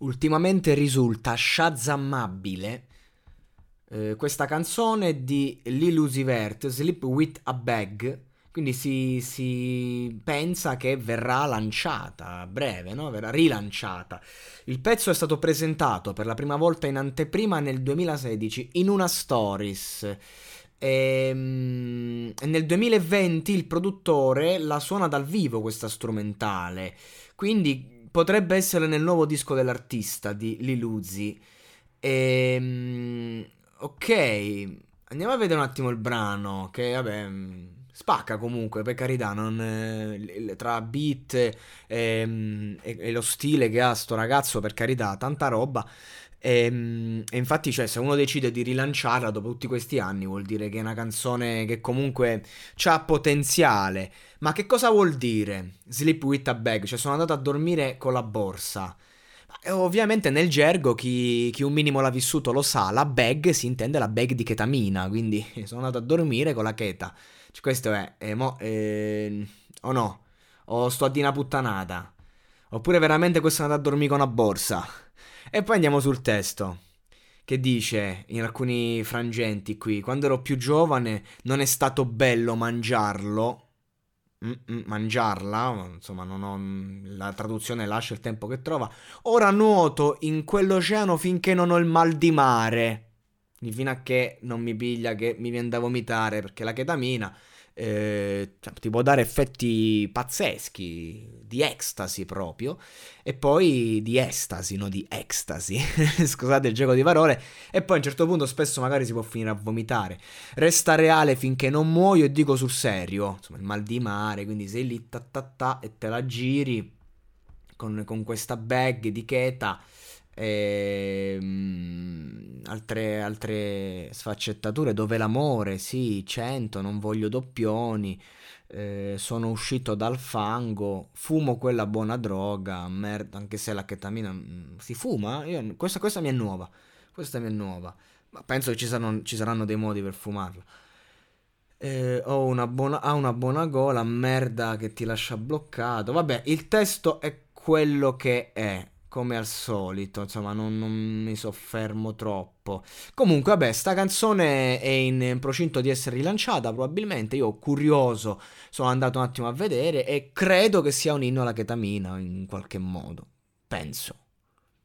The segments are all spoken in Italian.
Ultimamente risulta shazammabile eh, questa canzone di Lil Sleep With a Bag, quindi si, si, pensa che verrà lanciata a breve, no? verrà rilanciata. Il pezzo è stato presentato per la prima volta in anteprima nel 2016 in una stories. E, ehm, nel 2020 il produttore la suona dal vivo questa strumentale, quindi potrebbe essere nel nuovo disco dell'artista di Liluzzi. Ehm, ok, andiamo a vedere un attimo il brano, che vabbè, spacca comunque, per carità, non, eh, tra beat e, ehm, e, e, lo stile che ha sto ragazzo, per carità, tanta roba. E, ehm, e, infatti, cioè, se uno decide di rilanciarla dopo tutti questi anni, vuol dire che è una canzone che comunque ha potenziale. Ma che cosa vuol dire? Sleep with a bag, cioè sono andato a dormire con la borsa. Ovviamente nel gergo chi, chi, un minimo l'ha vissuto lo sa, la bag si intende la bag di ketamina, quindi sono andato a dormire con la cheta. Cioè, questo è, eh, mo, eh, o no? O sto a di una puttanata? Oppure veramente questo è andato a dormire con una borsa? E poi andiamo sul testo, che dice in alcuni frangenti qui, quando ero più giovane non è stato bello mangiarlo, Mm-mm, mangiarla, insomma non ho, la traduzione lascia il tempo che trova, ora nuoto in quell'oceano finché non ho il mal di mare, fino a che non mi piglia che mi viene da vomitare perché la chetamina eh, cioè, ti può dare effetti pazzeschi, di ecstasy proprio, e poi di estasi, no di ecstasy, scusate il gioco di parole, e poi a un certo punto spesso magari si può finire a vomitare. Resta reale finché non muoio e dico sul serio, insomma il mal di mare, quindi sei lì ta, ta, ta, e te la giri con, con questa bag di cheta e, ehm, altre, altre sfaccettature dove l'amore, sì, 100, non voglio doppioni, eh, sono uscito dal fango, fumo quella buona droga, merda, anche se la chetamina mm, si fuma, io, questa, questa mi è nuova, questa mi è nuova, ma penso che ci saranno, ci saranno dei modi per fumarla. Eh, ho una buona, ha una buona gola, merda che ti lascia bloccato. Vabbè, il testo è quello che è come al solito, insomma, non, non, mi soffermo troppo. Comunque, vabbè, sta canzone è in procinto di essere rilanciata, probabilmente. Io, curioso, sono andato un attimo a vedere e credo che sia un inno alla ketamina, in qualche modo. Penso.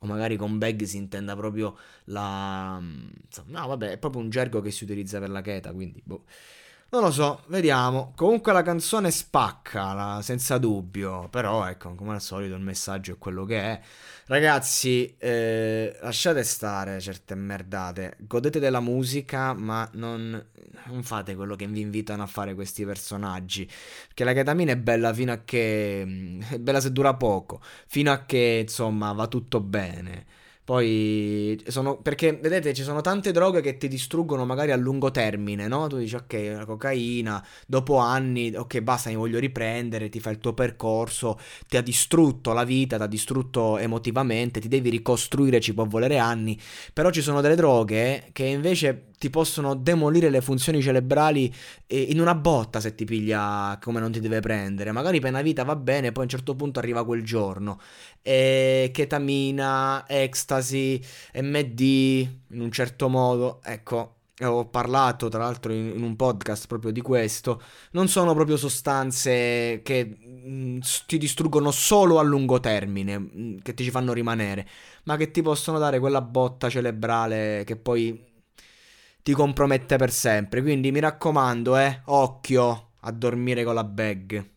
O magari con bag si intenda proprio la... No, vabbè, è proprio un gergo che si utilizza per la cheta, quindi, boh. Non lo so, vediamo. Comunque la canzone spacca, la, senza dubbio. Però, ecco, come al solito il messaggio è quello che è. Ragazzi, eh, lasciate stare certe merdate. Godete della musica, ma non, non, fate quello che vi invitano a fare questi personaggi. Perché la ketamina è bella fino a che... Mm, è bella se dura poco. Fino a che, insomma, va tutto bene. Poi sono perché vedete ci sono tante droghe che ti distruggono magari a lungo termine, no? Tu dici ok, la cocaina, dopo anni, ok, basta, mi voglio riprendere, ti fai il tuo percorso, ti ha distrutto la vita, ti ha distrutto emotivamente, ti devi ricostruire, ci può volere anni, però ci sono delle droghe che invece ti possono demolire le funzioni cerebrali in una botta se ti piglia come non ti deve prendere. Magari per una vita va bene, poi a un certo punto arriva quel giorno. E ketamina, ecstasy, MD, in un certo modo, ecco. Ho parlato tra l'altro in, un podcast proprio di questo. Non sono proprio sostanze che mm, ti distruggono solo a lungo termine, mm, che ti ci fanno rimanere, ma che ti possono dare quella botta cerebrale che poi ti compromette per sempre. Quindi mi raccomando, eh, occhio a dormire con la bag.